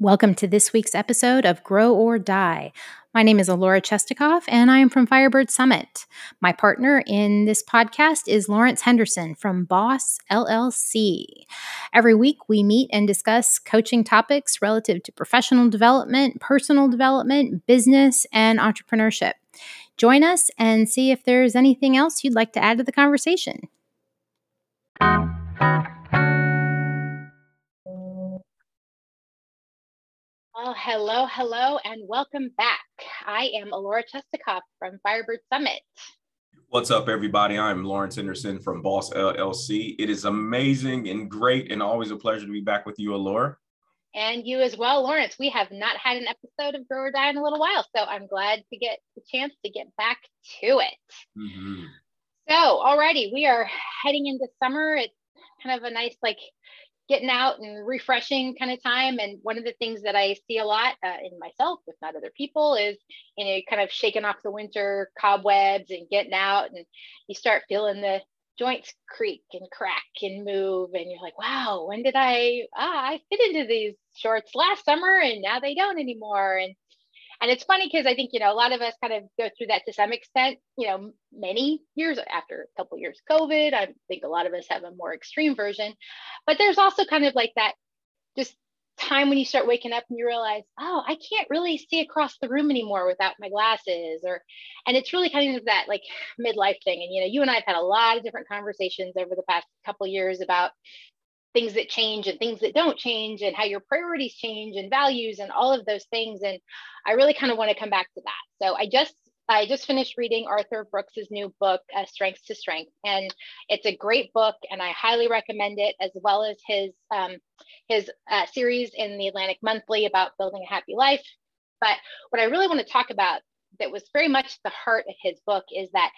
Welcome to this week's episode of Grow or Die. My name is Alora Chestikoff, and I am from Firebird Summit. My partner in this podcast is Lawrence Henderson from Boss LLC. Every week, we meet and discuss coaching topics relative to professional development, personal development, business, and entrepreneurship. Join us and see if there's anything else you'd like to add to the conversation. Well, hello, hello, and welcome back. I am Alora Chestikoff from Firebird Summit. What's up, everybody? I'm Lawrence Henderson from Boss LLC. It is amazing and great, and always a pleasure to be back with you, Alora. And you as well, Lawrence. We have not had an episode of Grow or Die in a little while, so I'm glad to get the chance to get back to it. Mm-hmm. So, already we are heading into summer. It's kind of a nice, like, getting out and refreshing kind of time. And one of the things that I see a lot uh, in myself, if not other people, is you know kind of shaking off the winter cobwebs and getting out, and you start feeling the joints creak and crack and move, and you're like, wow, when did I ah I fit into these shorts last summer, and now they don't anymore, and and it's funny because I think, you know, a lot of us kind of go through that to some extent, you know, many years after a couple years of COVID. I think a lot of us have a more extreme version. But there's also kind of like that just time when you start waking up and you realize, oh, I can't really see across the room anymore without my glasses. Or and it's really kind of that like midlife thing. And you know, you and I have had a lot of different conversations over the past couple years about things that change and things that don't change and how your priorities change and values and all of those things. And i really kind of want to come back to that. So i just i just finished reading arthur brooks's new book uh, strengths to strength. And it's a great book and i highly recommend it as well as his um, his uh, series in the atlantic monthly about building a happy life. But what i really want to talk about that was very much the heart of his book is that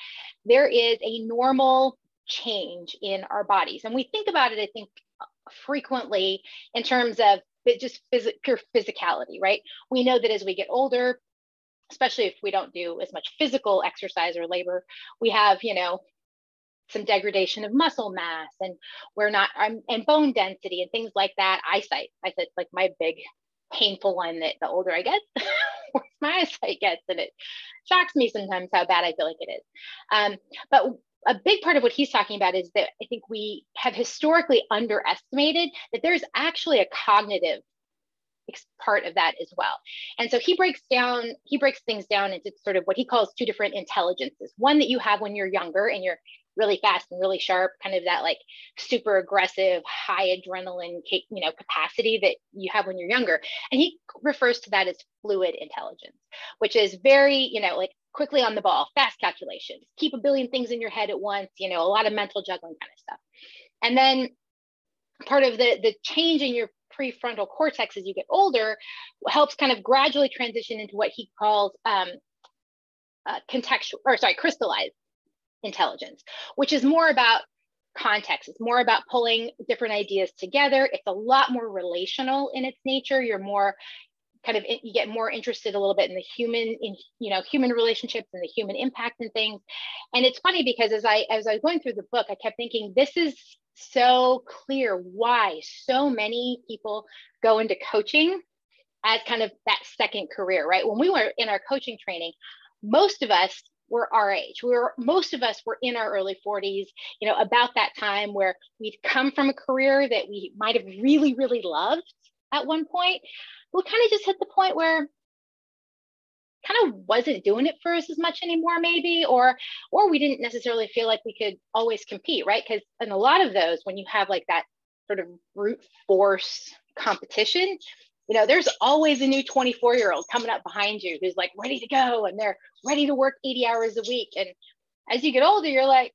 there is a normal change in our bodies. And we think about it, I think, frequently in terms of just phys- pure physicality, right? We know that as we get older, especially if we don't do as much physical exercise or labor, we have, you know, some degradation of muscle mass and we're not um, and bone density and things like that eyesight i said like my big painful one that the older i get my eyesight gets and it shocks me sometimes how bad i feel like it is um, but a big part of what he's talking about is that I think we have historically underestimated that there's actually a cognitive part of that as well. And so he breaks down, he breaks things down into sort of what he calls two different intelligences. One that you have when you're younger and you're really fast and really sharp, kind of that like super aggressive, high adrenaline, you know, capacity that you have when you're younger. And he refers to that as fluid intelligence, which is very, you know, like quickly on the ball, fast calculations, keep a billion things in your head at once, you know, a lot of mental juggling kind of stuff. And then part of the the change in your prefrontal cortex as you get older helps kind of gradually transition into what he calls um, uh, contextual or sorry crystallized intelligence which is more about context. It's more about pulling different ideas together. It's a lot more relational in its nature. You're more kind of you get more interested a little bit in the human in you know human relationships and the human impact and things. And it's funny because as i as i was going through the book i kept thinking this is so clear why so many people go into coaching as kind of that second career right? When we were in our coaching training most of us were our age. We were most of us were in our early 40s you know about that time where we'd come from a career that we might have really really loved at one point we kind of just hit the point where kind of wasn't doing it for us as much anymore maybe or or we didn't necessarily feel like we could always compete right? Because in a lot of those when you have like that sort of brute force competition you know there's always a new 24 year old coming up behind you who's like ready to go and they're ready to work 80 hours a week and as you get older you're like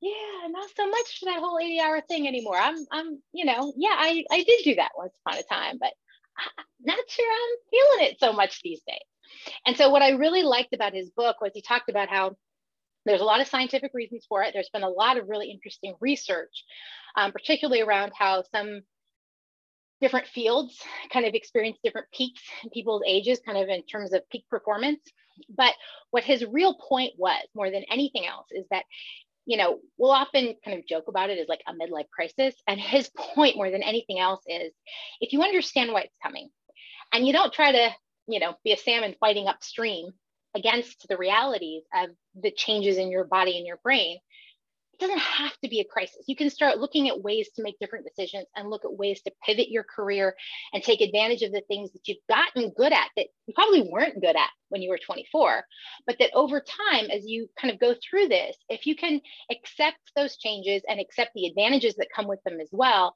yeah not so much that whole 80 hour thing anymore i'm i'm you know yeah i i did do that once upon a time but I'm not sure I'm feeling it so much these days. And so, what I really liked about his book was he talked about how there's a lot of scientific reasons for it. There's been a lot of really interesting research, um, particularly around how some different fields kind of experience different peaks in people's ages, kind of in terms of peak performance. But what his real point was, more than anything else, is that you know, we'll often kind of joke about it as like a midlife crisis. And his point more than anything else is if you understand why it's coming, and you don't try to you know be a salmon fighting upstream against the realities of the changes in your body and your brain it doesn't have to be a crisis. You can start looking at ways to make different decisions and look at ways to pivot your career and take advantage of the things that you've gotten good at that you probably weren't good at when you were 24. But that over time, as you kind of go through this, if you can accept those changes and accept the advantages that come with them as well,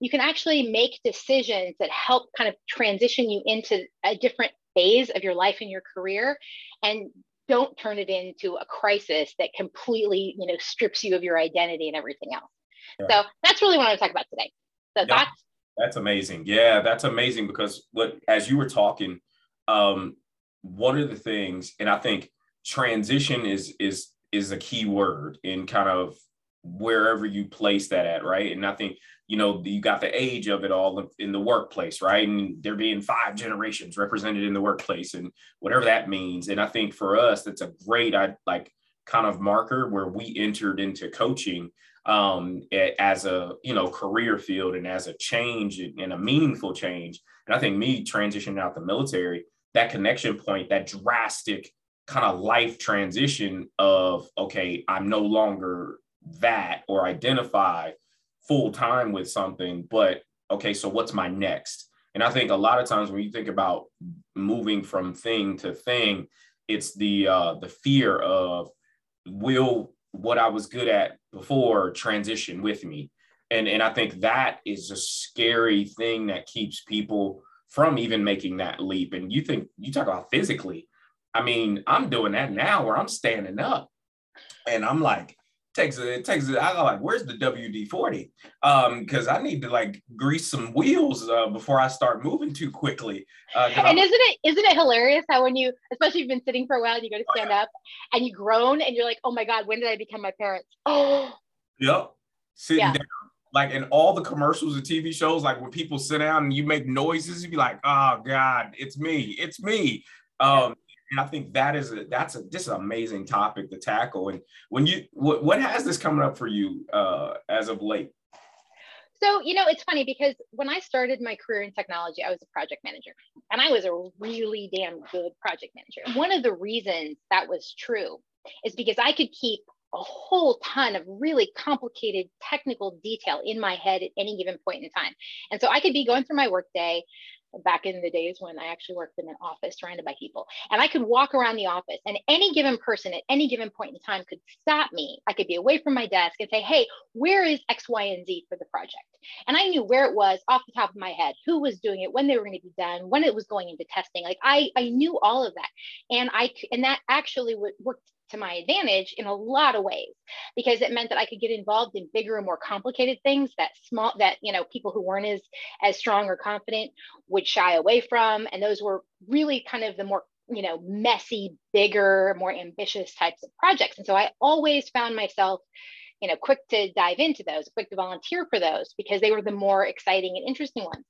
you can actually make decisions that help kind of transition you into a different phase of your life and your career and don't turn it into a crisis that completely you know strips you of your identity and everything else. Yeah. so that's really what i'm talking about today. So yeah, that's that's amazing. Yeah that's amazing because what as you were talking um one of the things and i think transition is is is a key word in kind of wherever you place that at right? And i think you know, you got the age of it all in the workplace, right? And there being five generations represented in the workplace and whatever that means. And I think for us, that's a great, I like kind of marker where we entered into coaching um, as a, you know, career field and as a change and a meaningful change. And I think me transitioning out the military, that connection point, that drastic kind of life transition of, okay, I'm no longer that or identify full time with something, but okay, so what's my next? And I think a lot of times when you think about moving from thing to thing, it's the uh, the fear of will what I was good at before transition with me. And, and I think that is a scary thing that keeps people from even making that leap. And you think you talk about physically. I mean, I'm doing that now where I'm standing up and I'm like, takes it takes it. I like, where's the WD forty? Um, because I need to like grease some wheels uh, before I start moving too quickly. Uh, and I'm, isn't it isn't it hilarious how when you, especially if you've been sitting for a while, and you go to stand oh, yeah. up and you groan and you're like, oh my god, when did I become my parents? Oh, yep, sitting yeah. down. Like in all the commercials and TV shows, like when people sit down and you make noises, you be like, "Oh God, it's me, it's me." Um, and I think that is a that's a this is an amazing topic to tackle. And when you what, what has this coming up for you uh, as of late? So, you know, it's funny because when I started my career in technology, I was a project manager and I was a really damn good project manager. One of the reasons that was true is because I could keep a whole ton of really complicated technical detail in my head at any given point in time. And so I could be going through my workday back in the days when I actually worked in an office surrounded by people. And I could walk around the office, and any given person at any given point in time could stop me. I could be away from my desk and say, Hey, where is X, Y, and Z for the project? And I knew where it was off the top of my head, who was doing it, when they were going to be done, when it was going into testing. Like I, I knew all of that. And I, and that actually worked to my advantage in a lot of ways because it meant that I could get involved in bigger and more complicated things that small that you know people who weren't as as strong or confident would shy away from. And those were really kind of the more you know messy bigger more ambitious types of projects. And so I always found myself you know quick to dive into those quick to volunteer for those because they were the more exciting and interesting ones.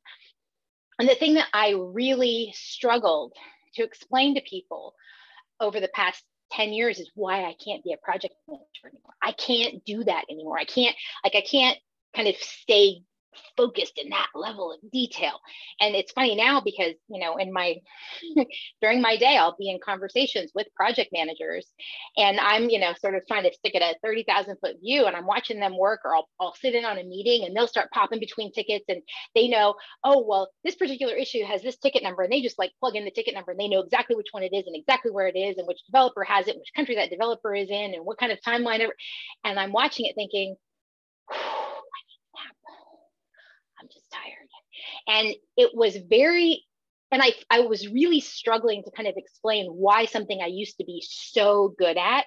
And the thing that I really struggled to explain to people over the past 10 years is why I can't be a project manager anymore. I can't do that anymore. I can't, like, I can't kind of stay focused in that level of detail. And it's funny now because, you know, in my during my day, I'll be in conversations with project managers and I'm, you know, sort of trying to stick at a 30,000 foot view and I'm watching them work or I'll, I'll sit in on a meeting and they'll start popping between tickets and they know, oh, well, this particular issue has this ticket number and they just like plug in the ticket number and they know exactly which one it is and exactly where it is and which developer has it, which country that developer is in and what kind of timeline. And I'm watching it thinking, I'm just tired. And it was very, and I, I was really struggling to kind of explain why something I used to be so good at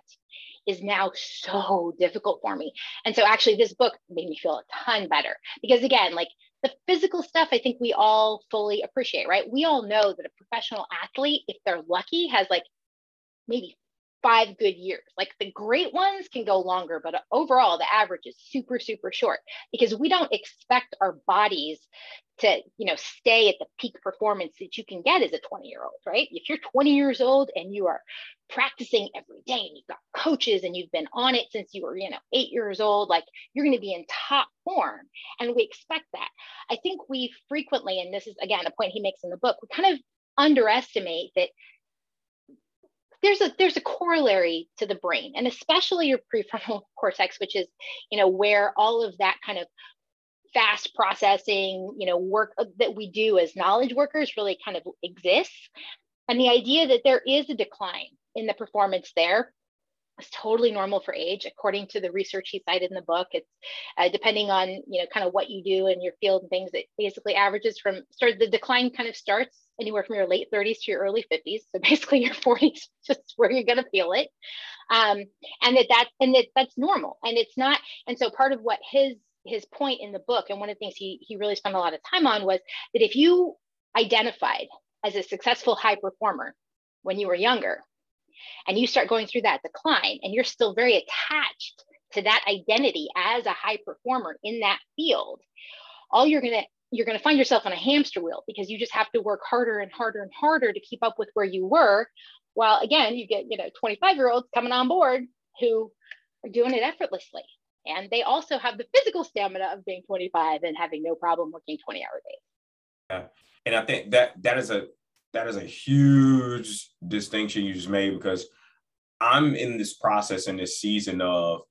is now so difficult for me. And so actually this book made me feel a ton better because again, like the physical stuff I think we all fully appreciate, right? We all know that a professional athlete, if they're lucky, has like maybe five good years. Like the great ones can go longer, but overall, the average is super, super short because we don't expect our bodies to, you know, stay at the peak performance that you can get as a 20 year old, right? If you're 20 years old and you are practicing every day and you've got coaches and you've been on it since you were, you know, eight years old, like you're going to be in top form. And we expect that. I think we frequently, and this is again a point he makes in the book, we kind of underestimate that there's a there's a corollary to the brain and especially your prefrontal cortex which is you know where all of that kind of fast processing you know work that we do as knowledge workers really kind of exists. And the idea that there is a decline in the performance there is totally normal for age according to the research he cited in the book. It's uh, depending on you know kind of what you do in your field and things it basically averages from sort of the decline kind of starts anywhere from your late 30s to your early 50s. So basically your 40s just where you're going to feel it. Um, and that that and that that's normal. And it's not, and so part of what his his point in the book, and one of the things he he really spent a lot of time on was that if you identified as a successful high performer when you were younger, and you start going through that decline, and you're still very attached to that identity as a high performer in that field, all you're going to you're going to find yourself on a hamster wheel because you just have to work harder and harder and harder to keep up with where you were. While again you get you know 25 year olds coming on board who are doing it effortlessly. And they also have the physical stamina of being 25 and having no problem working 20 hour days. Yeah. And i think that that is a that is a huge distinction you just made because i'm in this process in this season of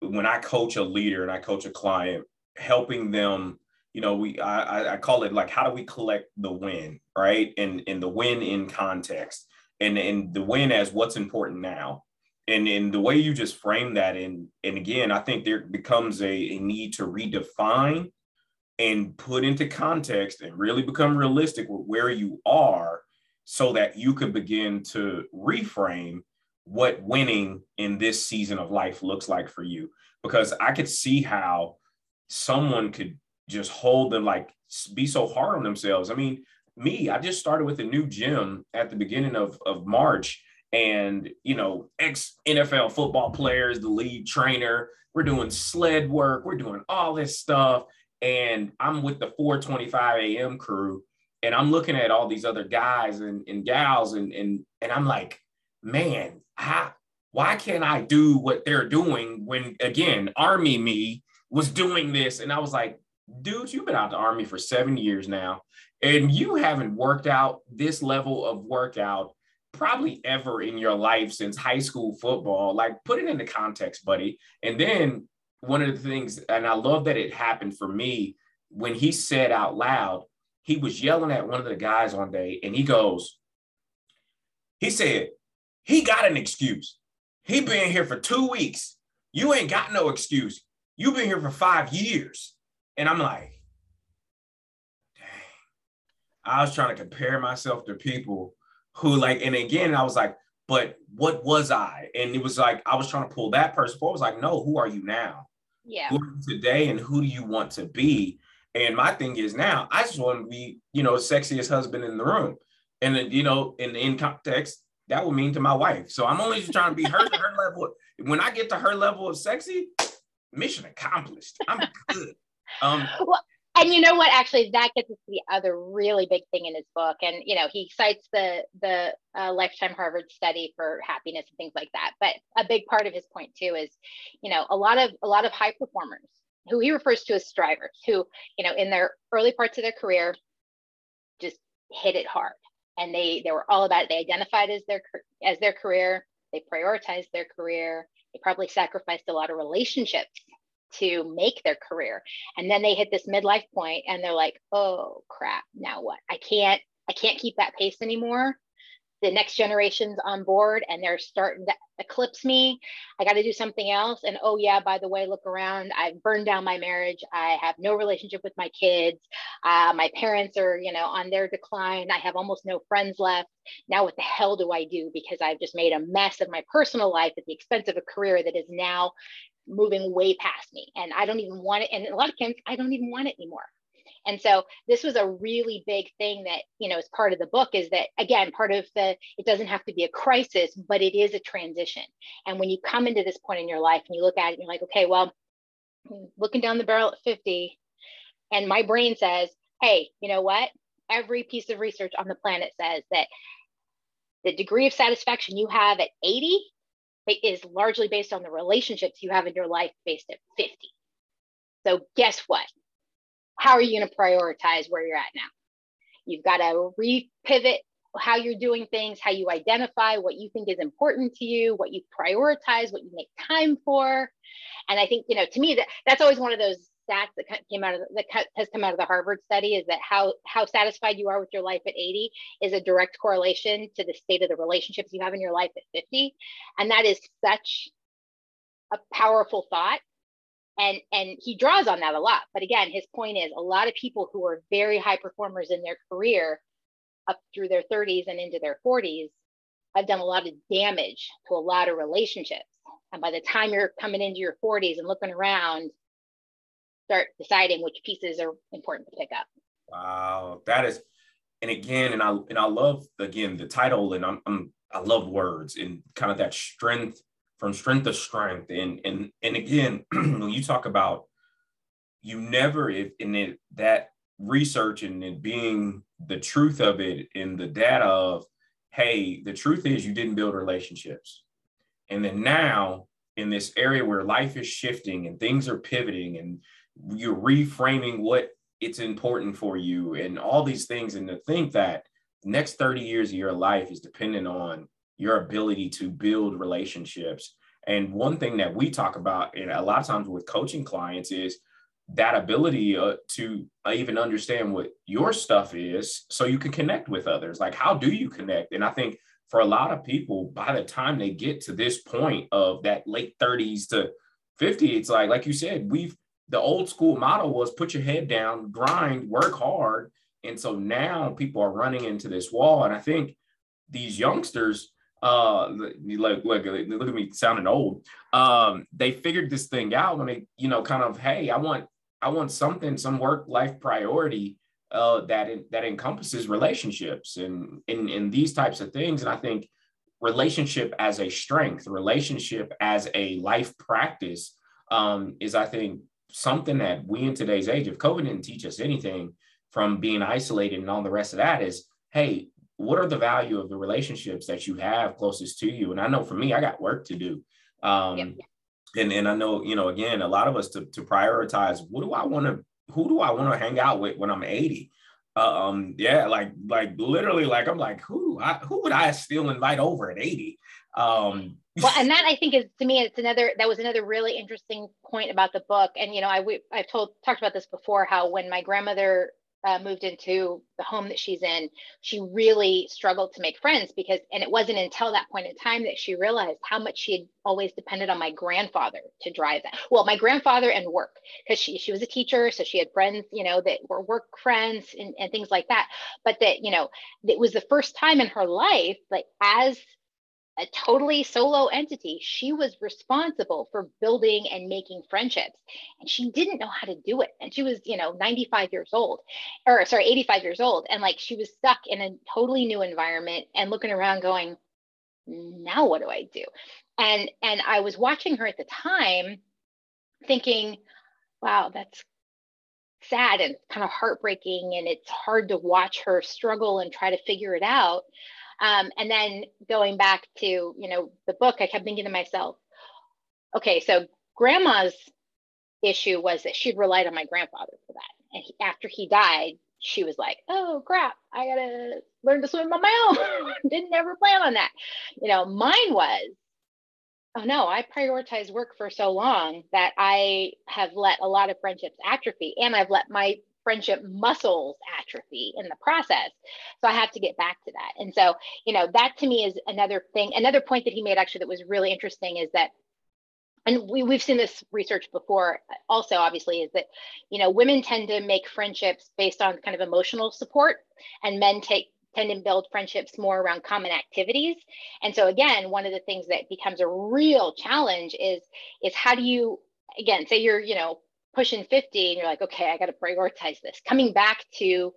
when i coach a leader and i coach a client helping them you know, we I, I call it like how do we collect the win, right? And and the win in context, and and the win as what's important now, and in the way you just frame that, and and again, I think there becomes a, a need to redefine and put into context and really become realistic with where you are, so that you can begin to reframe what winning in this season of life looks like for you. Because I could see how someone could just hold them like be so hard on themselves. I mean, me, I just started with a new gym at the beginning of, of March. And, you know, ex NFL football players, the lead trainer, we're doing sled work, we're doing all this stuff. And I'm with the 425 AM crew. And I'm looking at all these other guys and, and gals, and, and and I'm like, man, how why can't I do what they're doing when again, army me was doing this? And I was like, dude, you've been out the army for seven years now, and you haven't worked out this level of workout probably ever in your life since high school football. Like, put it into context, buddy. And then one of the things, and I love that it happened for me when he said out loud, he was yelling at one of the guys one day, and he goes, he said, he got an excuse. He been here for two weeks. You ain't got no excuse. You've been here for five years. And I'm like, dang. I was trying to compare myself to people who like, and again, I was like, but what was I? And it was like, I was trying to pull that person forward. I was like, no, who are you now? Yeah. Who are you today and who do you want to be? And my thing is now, I just want to be, you know, sexiest husband in the room. And then, you know, in in context, that would mean to my wife. So I'm only just trying to be her her level. When I get to her level of sexy, mission accomplished. I'm good. Um, well, and you know what? Actually, that gets us to the other really big thing in his book. And you know, he cites the the uh, lifetime Harvard study for happiness and things like that. But a big part of his point too is, you know, a lot of a lot of high performers who he refers to as strivers, who you know, in their early parts of their career, just hit it hard, and they they were all about it. They identified as their as their career. They prioritized their career. They probably sacrificed a lot of relationships to make their career. And then they hit this midlife point and they're like oh crap now what? I can't i can't keep that pace anymore. The next generation's on board and they're starting to eclipse me. I got to do something else. And oh yeah by the way look around. I've burned down my marriage. I have no relationship with my kids. Uh, my parents are you know on their decline. I have almost no friends left. Now what the hell do i do? Because i've just made a mess of my personal life at the expense of a career that is now moving way past me and I don't even want it. And a lot of times I don't even want it anymore. And so this was a really big thing that, you know, as part of the book is that, again, part of the, it doesn't have to be a crisis, but it is a transition. And when you come into this point in your life and you look at it and you're like, okay, well, looking down the barrel at 50, and my brain says, hey, you know what? Every piece of research on the planet says that the degree of satisfaction you have at 80 is largely based on the relationships you have in your life based at 50. So guess what? How are you going to prioritize where you're at now? You've got to repivot how you're doing things, how you identify what you think is important to you, what you prioritize, what you make time for. And I think, you know, to me, that, that's always one of those stats that came out of the, that has come out of the Harvard study is that how how satisfied you are with your life at 80 is a direct correlation to the state of the relationships you have in your life at 50, and that is such a powerful thought. And and he draws on that a lot. But again, his point is a lot of people who are very high performers in their career up through their 30s and into their 40s have done a lot of damage to a lot of relationships. And by the time you're coming into your 40s and looking around, start deciding which pieces are important to pick up. Wow, that is, and again, and I and I love again the title, and I'm, I'm I love words and kind of that strength from strength to strength, and and and again, when you talk about you never if in it that research and it being the truth of it in the data of hey the truth is you didn't build relationships and then now in this area where life is shifting and things are pivoting and you're reframing what it's important for you and all these things. And to think that next 30 years of your life is dependent on your ability to build relationships. And one thing that we talk about and a lot of times with coaching clients is that ability uh, to even understand what your stuff is so you can connect with others. Like how do you connect? And i think for a lot of people by the time they get to this point of that late 30s to 50 it's like like you said we've the old school model was put your head down, grind, work hard. And so now people are running into this wall. And I think these youngsters, uh, look, look, look at me sounding old. Um, they figured this thing out when they, you know, kind of, hey, I want, I want something, some work life priority uh, that that encompasses relationships and in in these types of things. And I think relationship as a strength, relationship as a life practice um, is, I think, something that we in today's age, if COVID didn't teach us anything from being isolated and all the rest of that, is hey, what are the value of the relationships that you have closest to you? And I know for me, I got work to do. Um, yep. and, and I know, you know, again, a lot of us to, to prioritize what do I want to, who do I want to hang out with when I'm 80? Uh, um, yeah, like, like literally, like, I'm like, who, I, who would I still invite over at 80? Um, well, and that I think is to me, it's another that was another really interesting point about the book. And you know, I we, I've told talked about this before. How when my grandmother uh, moved into the home that she's in, she really struggled to make friends because, and it wasn't until that point in time that she realized how much she had always depended on my grandfather to drive that. Well, my grandfather and work, because she she was a teacher, so she had friends, you know, that were work friends and, and things like that. But that, you know, it was the first time in her life, like as a totally solo entity. She was responsible for building and making friendships. And she didn't know how to do it. And she was, you know, 95 years old, or sorry, 85 years old. And like she was stuck in a totally new environment and looking around going, now what do I do? And and I was watching her at the time thinking, wow, that's sad and kind of heartbreaking. And it's hard to watch her struggle and try to figure it out. Um, and then going back to, you know, the book, I kept thinking to myself, okay, so grandma's issue was that she'd relied on my grandfather for that. And he, after he died, she was like, oh crap, I gotta learn to swim on my own. Didn't ever plan on that. You know, mine was, oh no, I prioritized work for so long that I have let a lot of friendships atrophy and I've let my friendship muscles atrophy in the process. So I have to get back to that. And so, you know, that to me is another thing. Another point that he made actually that was really interesting is that and we, we've seen this research before also obviously is that you know women tend to make friendships based on kind of emotional support and men take tend to build friendships more around common activities and so again one of the things that becomes a real challenge is is how do you again say you're you know pushing 50 and you're like, okay, I got to prioritize this. Coming back to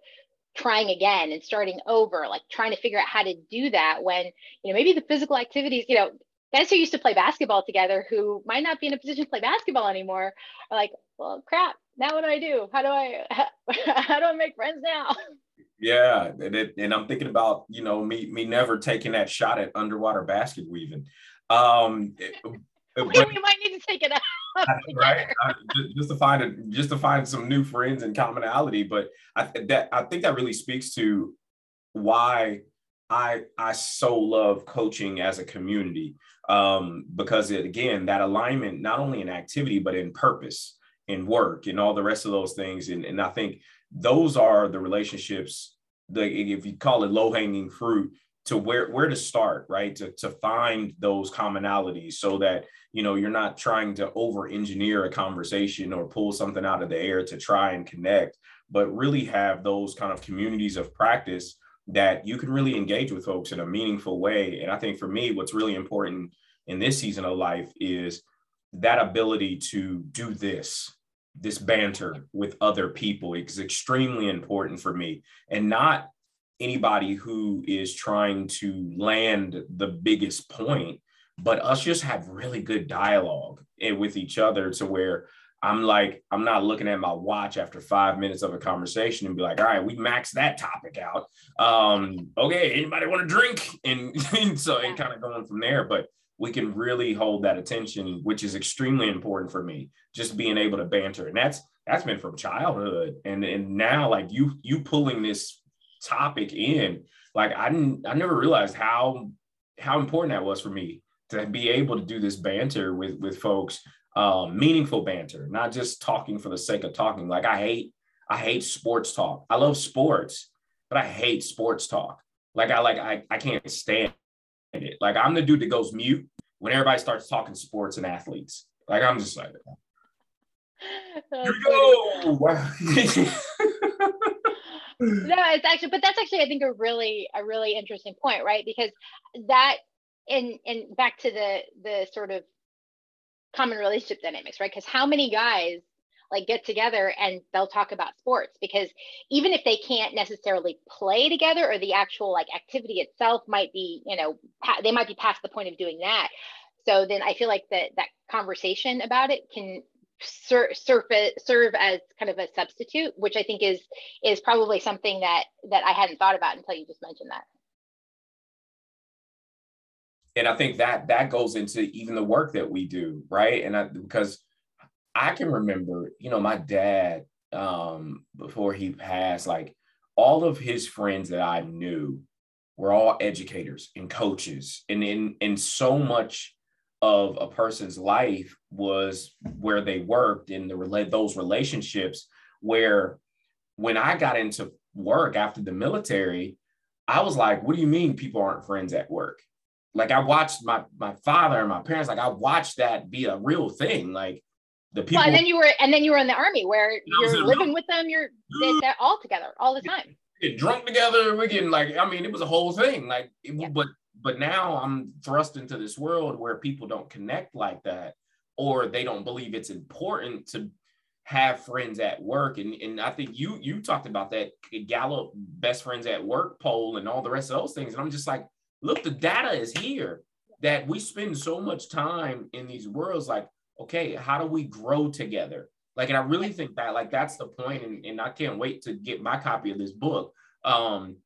trying again and starting over, like trying to figure out how to do that when, you know, maybe the physical activities, you know, guys who used to play basketball together who might not be in a position to play basketball anymore are like, well, crap, now what do I do? How do I, how, do I make friends now? Yeah, and, it, and I'm thinking about you know me me never taking that shot at underwater basket weaving. Um, we might need to take it out. right just to find a, just to find some new friends and commonality but i that i think that really speaks to why i i so love coaching as a community um because it, again that alignment not only in activity but in purpose in work and all the rest of those things and, and i think those are the relationships the if you call it low hanging fruit to where where to start right? To, to find those commonalities so that you know you're not trying to over engineer a conversation or pull something out of the air to try and connect but really have those kind of communities of practice that you can really engage with folks in a meaningful way. And i think for me what's really important in this season of life is that ability to do this this banter with other people is extremely important for me and not anybody who is trying to land the biggest point but us just have really good dialogue with each other to where I'm like, I'm not looking at my watch after five minutes of a conversation and be like, all right, we maxed that topic out. Um, okay, anybody want to drink? And, and so and kind of going from there. But we can really hold that attention, which is extremely important for me, just being able to banter. And that's that's been from childhood. And and now like you you pulling this topic in, like I didn't I never realized how how important that was for me to be able to do this banter with with folks, um, meaningful banter, not just talking for the sake of talking. Like I hate I hate sports talk. I love sports, but I hate sports talk. Like I like I I can't stand it. Like I'm the dude that goes mute when everybody starts talking sports and athletes. Like I'm just like, here we go. no, it's actually, but that's actually, I think, a really, a really interesting point, right? Because that, and and back to the the sort of common relationship dynamics, right? Because how many guys like get together and they'll talk about sports because even if they can't necessarily play together or the actual like activity itself might be you know pa- they might be past the point of doing that so then i feel like that that conversation about it can ser- serve serve as kind of a substitute which i think is is probably something that that i hadn't thought about until you just mentioned that and i think that that goes into even the work that we do right and I, because I can remember, you know, my dad, um, before he passed, like all of his friends that I knew were all educators and coaches. And in and so much of a person's life was where they worked in the relate those relationships where when I got into work after the military, I was like, what do you mean people aren't friends at work? Like I watched my my father and my parents, like I watched that be a real thing. Like the people. Well, and then you were, and then you were in the army where you're living with them. You're mm-hmm. they're all together all the time. Get drunk together. We're getting like, I mean, it was a whole thing. Like, it, yeah. but but now I'm thrust into this world where people don't connect like that, or they don't believe it's important to have friends at work. And and I think you you talked about that Gallup best friends at work poll and all the rest of those things. And I'm just like, look, the data is here that we spend so much time in these worlds like okay, how do we grow together? Like, and I really think that like that's the point, and, and I can't wait to get my copy of this book um,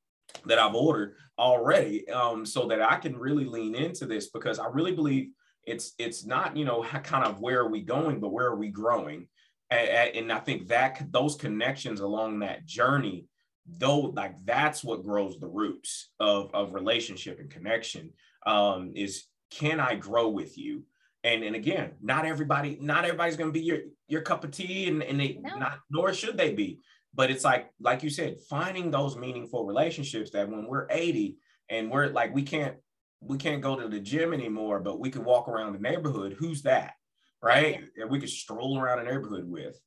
that I've ordered already, um, so that I can really lean into this because I really believe it's it's not you know kind of where are we going, but where are we growing? And, and I think that those connections along that journey, though, like that's what grows the roots of of relationship and connection. Um, is can I grow with you? and and again not everybody not everybody's going to be your your cup of tea and, and they no. not nor should they be but it's like like you said finding those meaningful relationships that when we're 80 and we're like we can't we can't go to the gym anymore but we can walk around the neighborhood who's that right? And we could stroll around the neighborhood with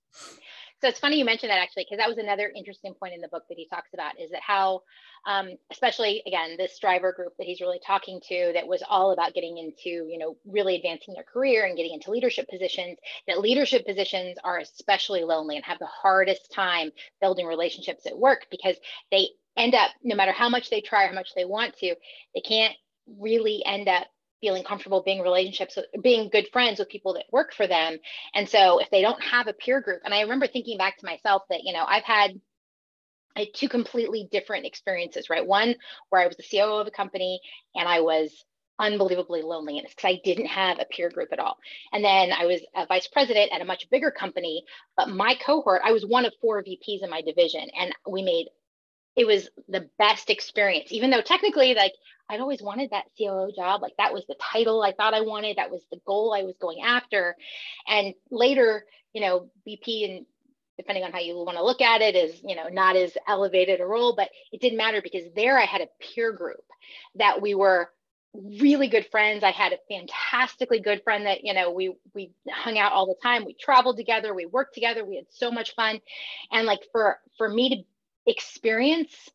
So it's funny you mentioned that actually, because that was another interesting point in the book that he talks about is that how, um, especially again, this striver group that he's really talking to that was all about getting into, you know, really advancing their career and getting into leadership positions, that leadership positions are especially lonely and have the hardest time building relationships at work because they end up, no matter how much they try, how much they want to, they can't really end up feeling comfortable being relationships being good friends with people that work for them. And so if they don't have a peer group and i remember thinking back to myself that you know i've had two completely different experiences right? One where i was the ceo of a company and i was unbelievably lonely and it's because i didn't have a peer group at all. And then i was a vice president at a much bigger company but my cohort i was one of four vps in my division and we made it was the best experience even though technically like I'd always wanted that COO job. Like that was the title I thought I wanted. That was the goal I was going after. And later, you know, vp and depending on how you want to look at it is, you know, not as elevated a role, but it didn't matter because there I had a peer group that we were really good friends. I had a fantastically good friend that, you know, we we hung out all the time. We traveled together, we worked together, we had so much fun. And like for for me to experience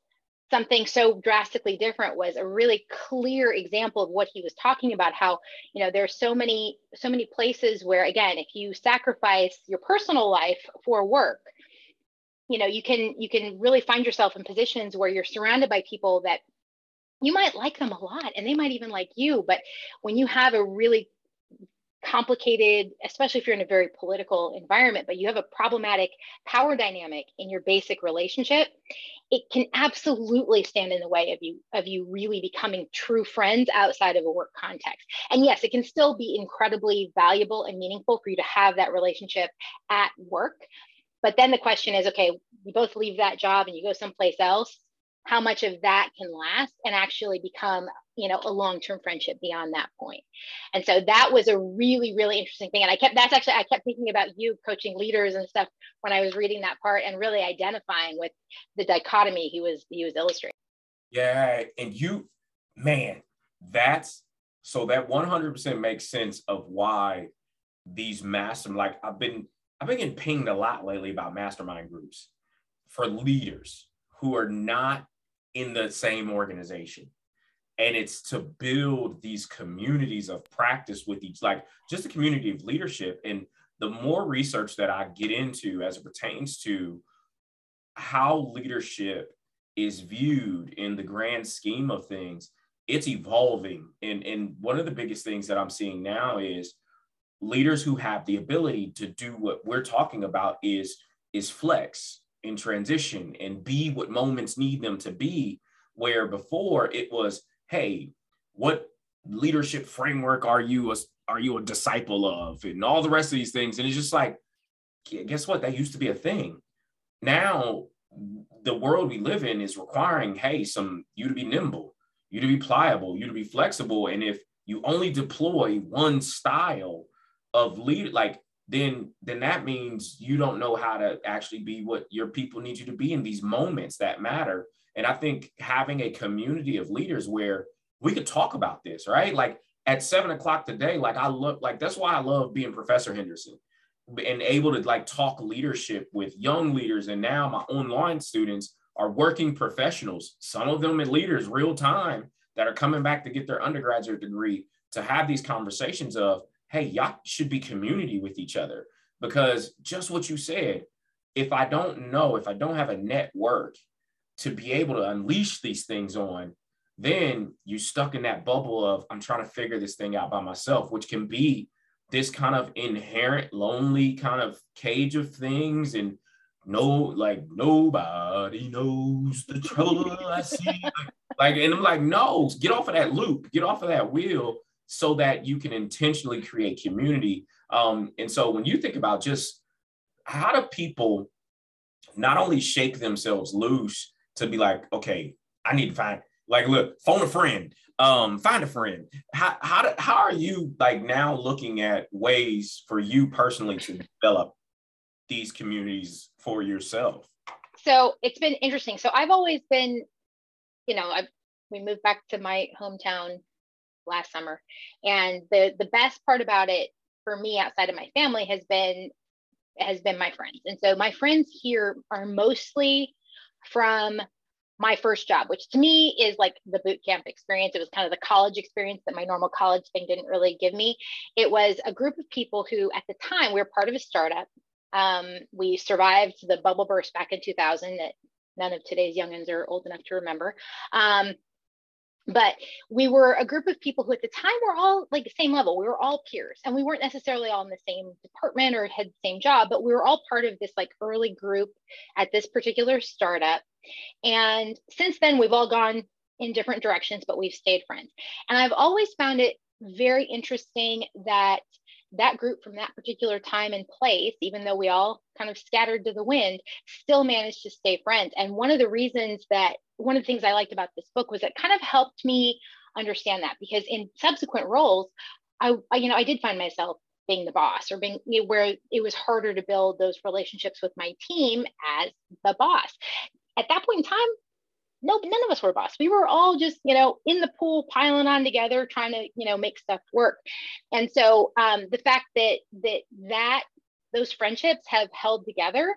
something so drastically different was a really clear example of what he was talking about how you know there's so many so many places where again if you sacrifice your personal life for work you know you can you can really find yourself in positions where you're surrounded by people that you might like them a lot and they might even like you but when you have a really complicated, especially if you're in a very political environment, but you have a problematic power dynamic in your basic relationship, it can absolutely stand in the way of you of you really becoming true friends outside of a work context. And yes, it can still be incredibly valuable and meaningful for you to have that relationship at work. But then the question is, okay, you both leave that job and you go someplace else how much of that can last and actually become you know a long-term friendship beyond that point. And so that was a really really interesting thing. And i kept that's actually i kept thinking about you coaching leaders and stuff when i was reading that part and really identifying with the dichotomy he was he was illustrating. Yeah and you man that's so that 100% makes sense of why these master like i've been i've been getting pinged a lot lately about mastermind groups for leaders who are not in the same organization and it's to build these communities of practice with each like just a community of leadership. And the more research that i get into as it pertains to how leadership is viewed in the grand scheme of things it's evolving. And and one of the biggest things that i'm seeing now is leaders who have the ability to do what we're talking about is is flex in transition and be what moments need them to be where before it was hey what leadership framework are you a, are you a disciple of? And all the rest of these things. And it's just like guess what? That used to be a thing. Now the world we live in is requiring hey some you to be nimble you to be pliable you to be flexible. And if you only deploy one style of lead like then then that means you don't know how to actually be what your people need you to be in these moments that matter and i think having a community of leaders where we could talk about this right? Like at seven o'clock today like i look like that's why i love being professor henderson and able to like talk leadership with young leaders. And now my online students are working professionals some of them at leaders real time that are coming back to get their undergraduate degree to have these conversations of hey, y'all should be community with each other. Because just what you said, if I don't know, if I don't have a network to be able to unleash these things on, then you stuck in that bubble of I'm trying to figure this thing out by myself, which can be this kind of inherent lonely kind of cage of things and no like nobody knows the trouble I see like and I'm like no get off of that loop get off of that wheel so that you can intentionally create community. Um, and so when you think about just how do people not only shake themselves loose to be like, okay, I need to find like look, phone a friend, um, find a friend. How how do, how are you like now looking at ways for you personally to develop these communities for yourself? So it's been interesting. So I've always been, you know, I we moved back to my hometown last summer. And the the best part about it for me outside of my family has been has been my friends. And so my friends here are mostly from my first job, which to me is like the boot camp experience. It was kind of the college experience that my normal college thing didn't really give me. It was a group of people who, at the time, we were part of a startup. Um, we survived the bubble burst back in 2000 that none of today's youngins are old enough to remember. Um, but we were a group of people who at the time were all like the same level. We were all peers and we weren't necessarily all in the same department or had the same job but we were all part of this like early group at this particular startup. And since then we've all gone in different directions but we've stayed friends. And i've always found it very interesting that that group from that particular time and place, even though we all kind of scattered to the wind, still managed to stay friends. And one of the reasons that one of the things I liked about this book was it kind of helped me understand that because in subsequent roles, I, I you know, I did find myself being the boss or being you know, where it was harder to build those relationships with my team as the boss. At that point in time, no, none of us were boss. We were all just, you know, in the pool, piling on together, trying to, you know, make stuff work. And so um, the fact that that that those friendships have held together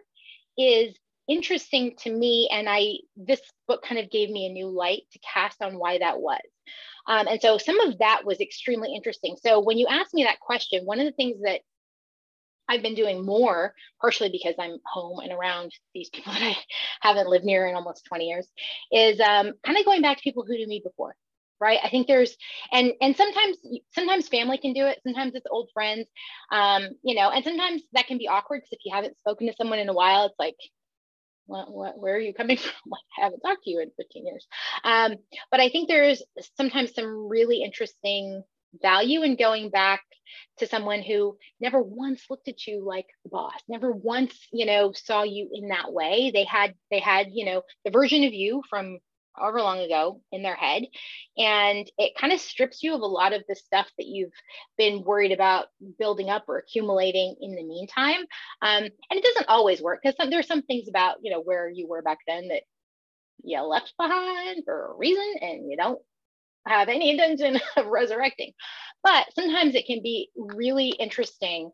is interesting to me. And I this book kind of gave me a new light to cast on why that was. Um, and so some of that was extremely interesting. So when you asked me that question, one of the things that I've been doing more, partially because I'm home and around these people that I haven't lived near in almost 20 years, is um, kind of going back to people who knew me before. Right. I think there's and and sometimes sometimes family can do it. Sometimes it's old friends, um, you know, and sometimes that can be awkward because if you haven't spoken to someone in a while, it's like, what, what, where are you coming from? Like, I haven't talked to you in 15 years. Um, but I think there's sometimes some really interesting value in going back to someone who never once looked at you like the boss never once you know saw you in that way. They had they had you know the version of you from however long ago in their head. And it kind of strips you of a lot of the stuff that you've been worried about building up or accumulating in the meantime. Um, and it doesn't always work because there's some things about you know where you were back then that you left behind for a reason and you don't have any intention of resurrecting. But sometimes it can be really interesting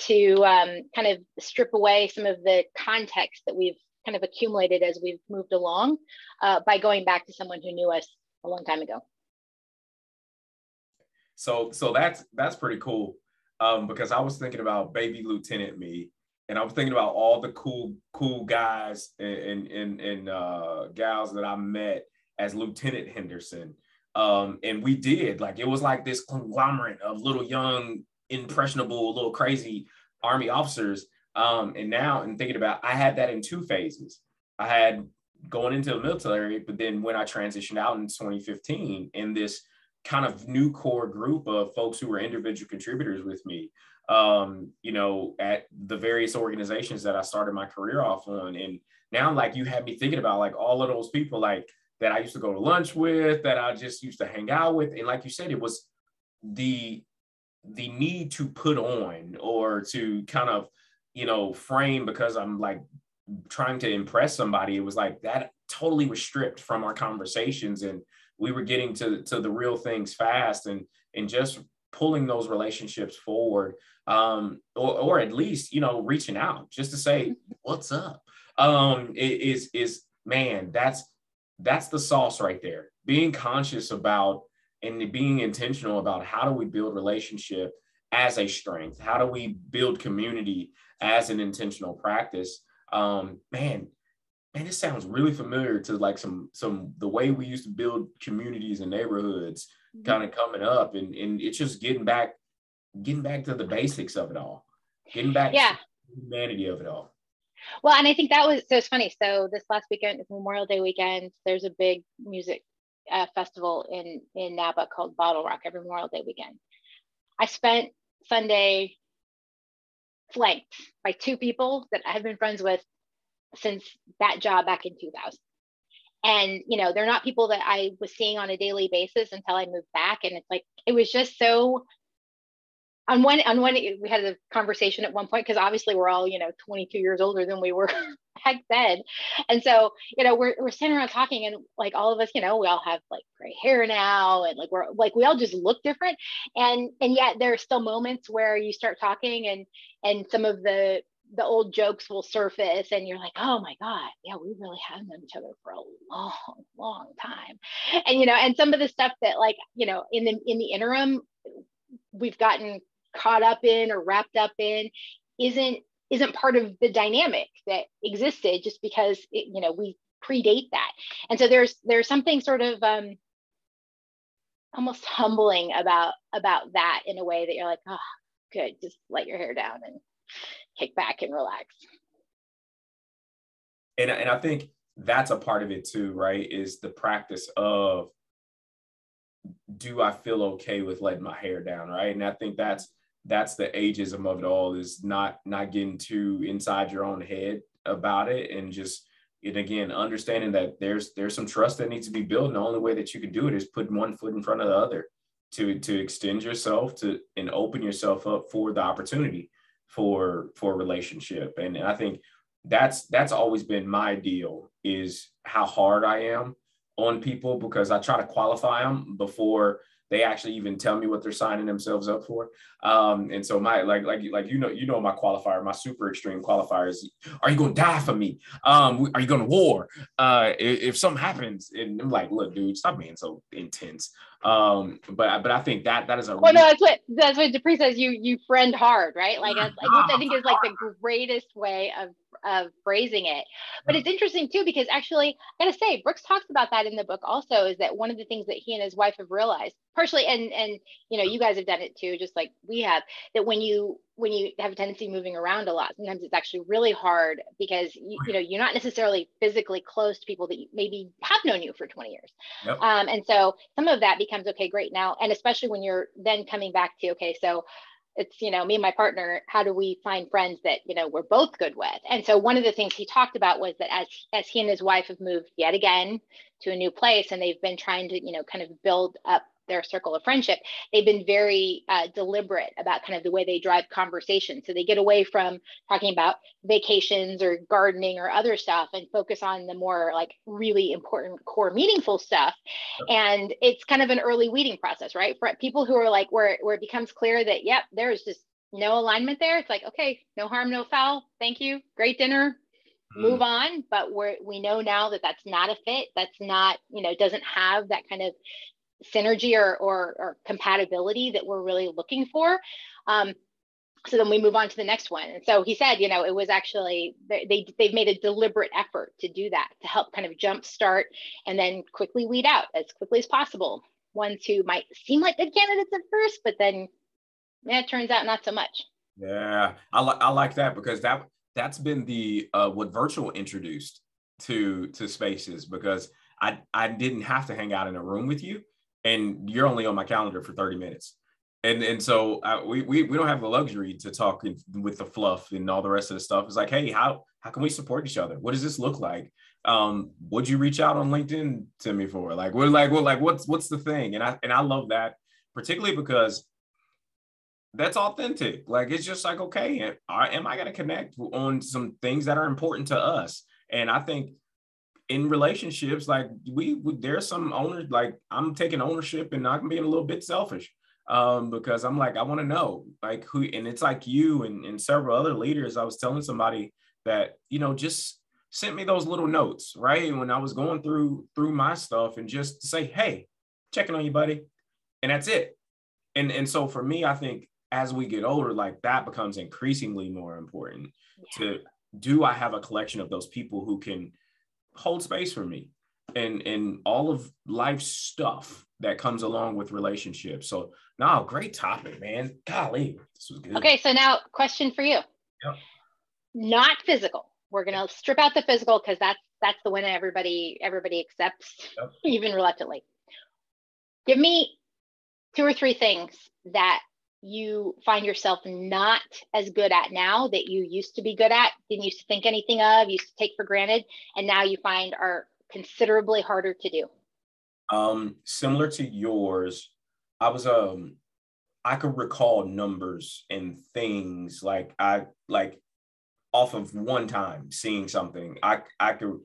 to um, kind of strip away some of the context that we've kind of accumulated as we've moved along uh, by going back to someone who knew us a long time ago. So, so that's that's pretty cool um, because I was thinking about baby lieutenant me, and I was thinking about all the cool cool guys and and and uh, gals that I met as Lieutenant Henderson um, and we did like it was like this conglomerate of little young, impressionable, little crazy army officers. Um, and now, and thinking about, I had that in two phases. I had going into the military, but then when I transitioned out in 2015, in this kind of new core group of folks who were individual contributors with me, um, you know, at the various organizations that I started my career off on. And now, like, you had me thinking about like all of those people, like that I used to go to lunch with, that I just used to hang out with. And like you said, it was the the need to put on or to kind of, you know, frame because I'm like trying to impress somebody. It was like that totally was stripped from our conversations and we were getting to, to the real things fast and and just pulling those relationships forward um, or, or at least you know reaching out just to say what's up um, is is man that's that's the sauce right there. Being conscious about and being intentional about how do we build relationship as a strength? How do we build community as an intentional practice? Um, man, man, this sounds really familiar to like some some the way we used to build communities and neighborhoods mm-hmm. kind of coming up and, and it's just getting back getting back to the basics of it all getting back yeah. to the humanity of it all well, and I think that was so it's funny. So this last weekend Memorial Day weekend. There's a big music uh, festival in in Napa called BottleRock every Memorial Day weekend. I spent Sunday flanked by two people that I have been friends with since that job back in 2000. And you know, they're not people that I was seeing on a daily basis until I moved back. And it's like it was just so on one on one we had a conversation at one point because obviously we're all you know 22 years older than we were back then. And so you know we're, we're sitting around talking and like all of us you know we all have like gray hair now and like we're like we all just look different. And and yet there are still moments where you start talking and and some of the the old jokes will surface and you're like oh my god yeah we really have known each other for a long long time. And you know and some of the stuff that like you know in the in the interim we've gotten caught up in or wrapped up in isn't isn't part of the dynamic that existed just because it, you know we predate that. And so there's there's something sort of um almost humbling about about that in a way that you're like oh good just let your hair down and kick back and relax. And, and i think that's a part of it too right is the practice of do i feel okay with letting my hair down? Right? And i think that's that's the ageism of it all is not not getting too inside your own head about it and just and again understanding that there's there's some trust that needs to be built and the only way that you can do it is put one foot in front of the other to to extend yourself to and open yourself up for the opportunity for for relationship. And, and i think that's that's always been my deal is how hard i am on people because i try to qualify them before they actually even tell me what they're signing themselves up for. Um, and so my like like like you know you know my qualifier, my super extreme qualifier is: Are you to die for me? Um, are you to war? Uh, if, if something happens, and I'm like, look, dude, stop being so intense. Um, but but I think that that is a well, no, that's what that's what Dupree says. You you friend hard, right? Like, like I think is like the greatest way of of phrasing it. But it's interesting too because actually, I gotta say, Brooks talks about that in the book also. Is that one of the things that he and his wife have realized, partially, and and you know, you guys have done it too, just like we have. That when you when you have a tendency moving around a lot, sometimes it's actually really hard because you, you know you're not necessarily physically close to people that you maybe have known you for 20 years. Yep. Um, and so some of that becomes okay, great now, and especially when you're then coming back to okay, so it's you know me and my partner how do we find friends that you know we're both good with and so one of the things he talked about was that as as he and his wife have moved yet again to a new place and they've been trying to you know kind of build up their circle of friendship, they've been very uh, deliberate about kind of the way they drive conversation. So they get away from talking about vacations or gardening or other stuff and focus on the more like really important core meaningful stuff. And it's kind of an early weeding process, right? For people who are like where where it becomes clear that yep, there's just no alignment there. It's like okay, no harm, no foul. Thank you, great dinner, move on but we're we know now that that's not a fit that's not you know doesn't have that kind of synergy or, or, or compatibility that we're really looking for. Um, so then we move on to the next one. And so he said, you know, it was actually they they've made a deliberate effort to do that to help kind of jumpstart and then quickly weed out as quickly as possible ones who might seem like good candidates at first, but then yeah, it turns out not so much. Yeah, I like I like that because that that's been the uh, what virtual introduced to to spaces because I I didn't have to hang out in a room with you and you're only on my calendar for 30 minutes. And, and so uh, we, we, we don't have the luxury to talk in, with the fluff and all the rest of the stuff. It's like, hey, how, how can we support each other? What does this look like? Um, would you reach out on LinkedIn to me for? Like, we're like, well, like, what's what's the thing? And I and I love that, particularly because that's authentic. Like, it's just like, okay, am I, am I going to connect on some things that are important to us? And I think in relationships, like we, we there's some owners, like I'm taking ownership and I'm being a little bit selfish um, because I'm like, I want to know like who, and it's like you and, and several other leaders. I was telling somebody that, you know, just sent me those little notes, right? When I was going through, through my stuff and just say, Hey, checking on you, buddy. And that's it. And, and so for me, I think as we get older, like that becomes increasingly more important yeah. to do I have a collection of those people who can hold space for me and and all of life stuff that comes along with relationships. So now, great topic, man. Golly, this was good. Okay, so now question for you. Yep. Not physical. We're gonna strip out the physical because that's that's the one everybody everybody accepts, yep. even reluctantly. Give me two or three things that you find yourself not as good at now that you used to be good at, didn't used to think anything of, used to take for granted, and now you find are considerably harder to do? Um, similar to yours, I was um I could recall numbers and things like I like off of one time seeing something. I I could,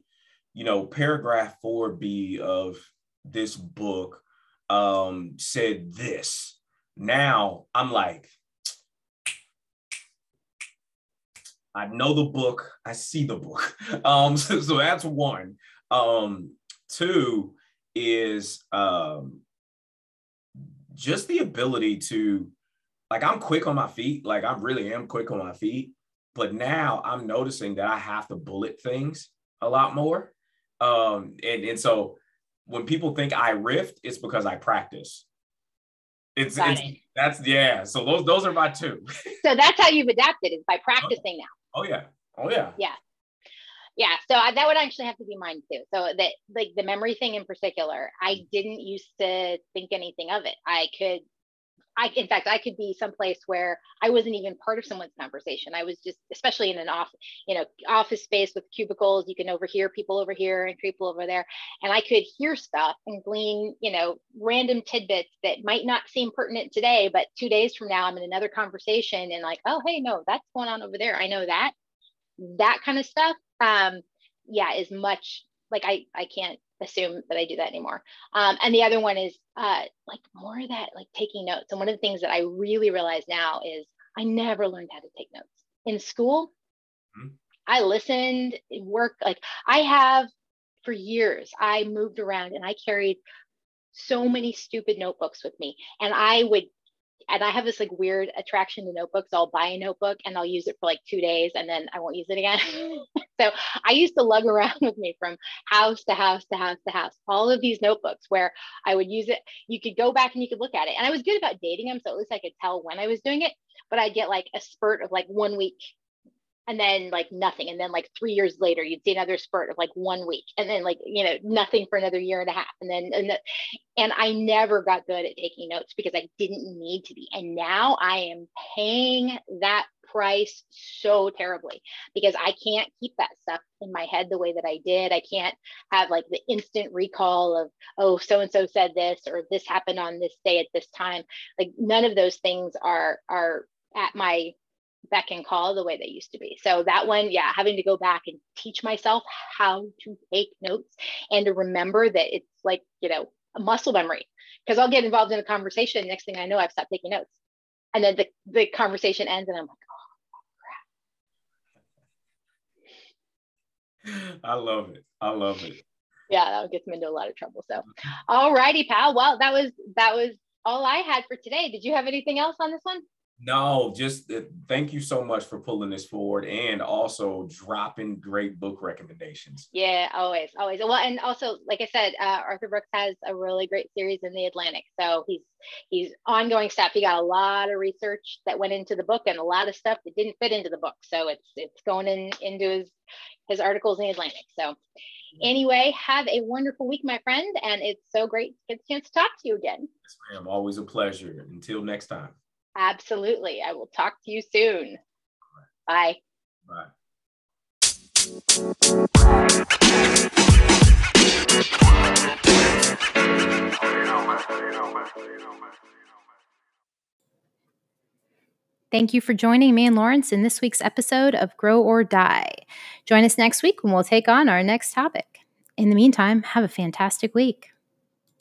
you know, paragraph 4B of this book um said this now I'm like, I know the book, I see the book. Um, so, so that's one. Um, two is um, just the ability to, like, I'm quick on my feet. Like, I really am quick on my feet. But now I'm noticing that I have to bullet things a lot more. Um, and, and so when people think I rift, it's because I practice. It's, it's it. that's yeah. So those those are my two. so that's how you've adapted is by practicing now. Oh, oh yeah. Oh yeah. Yeah. Yeah. So I, that would actually have to be mine too. So that like the memory thing in particular, I mm. didn't used to think anything of it. I could I, in fact, I could be someplace where I wasn't even part of someone's conversation. I was just, especially in an off, you know, office space with cubicles, you can overhear people over here and people over there, and I could hear stuff and glean, you know, random tidbits that might not seem pertinent today, but two days from now, I'm in another conversation and like, oh, hey, no, that's going on over there. I know that, that kind of stuff. Um, yeah, is much like I, I can't assume that I do that anymore. Um, and the other one is uh, like more of that, like taking notes. And one of the things that I really realize now is I never learned how to take notes in school. Mm-hmm. I listened, work like I have for years. I moved around and I carried so many stupid notebooks with me, and I would and I have this like weird attraction to notebooks. I'll buy a notebook and I'll use it for like two days and then I won't use it again. so I used to lug around with me from house to house to house to house, all of these notebooks where I would use it. You could go back and you could look at it. And I was good about dating them. So at least I could tell when I was doing it, but I'd get like a spurt of like one week and then like nothing and then like three years later you'd see another spurt of like one week and then like you know nothing for another year and a half and then and, the, and i never got good at taking notes because i didn't need to be and now i am paying that price so terribly because i can't keep that stuff in my head the way that i did. I can't have like the instant recall of oh so and so said this or this happened on this day at this time. Like none of those things are are at my beck and call the way they used to be. So that one, yeah, having to go back and teach myself how to take notes and to remember that it's like, you know, a muscle memory. Because I'll get involved in a conversation. Next thing I know, I've stopped taking notes. And then the, the conversation ends and I'm like, oh crap. I love it. I love it. Yeah, that gets me into a lot of trouble. So all righty, pal. Well, that was that was all I had for today. Did you have anything else on this one? No, just uh, thank you so much for pulling this forward and also dropping great book recommendations. Yeah, always, always. Well, and also, like I said, uh, Arthur Brooks has a really great series in the Atlantic. So he's he's ongoing stuff. He got a lot of research that went into the book and a lot of stuff that didn't fit into the book. So it's it's going in into his his articles in the Atlantic. So anyway, have a wonderful week, my friend, and it's so great to get the chance to talk to you again. Yes, ma'am. Always a pleasure. Until next time. Absolutely. I will talk to you soon. Bye. Bye. Thank you for joining me and Lawrence in this week's episode of Grow or Die. Join us next week when we'll take on our next topic. In the meantime, have a fantastic week.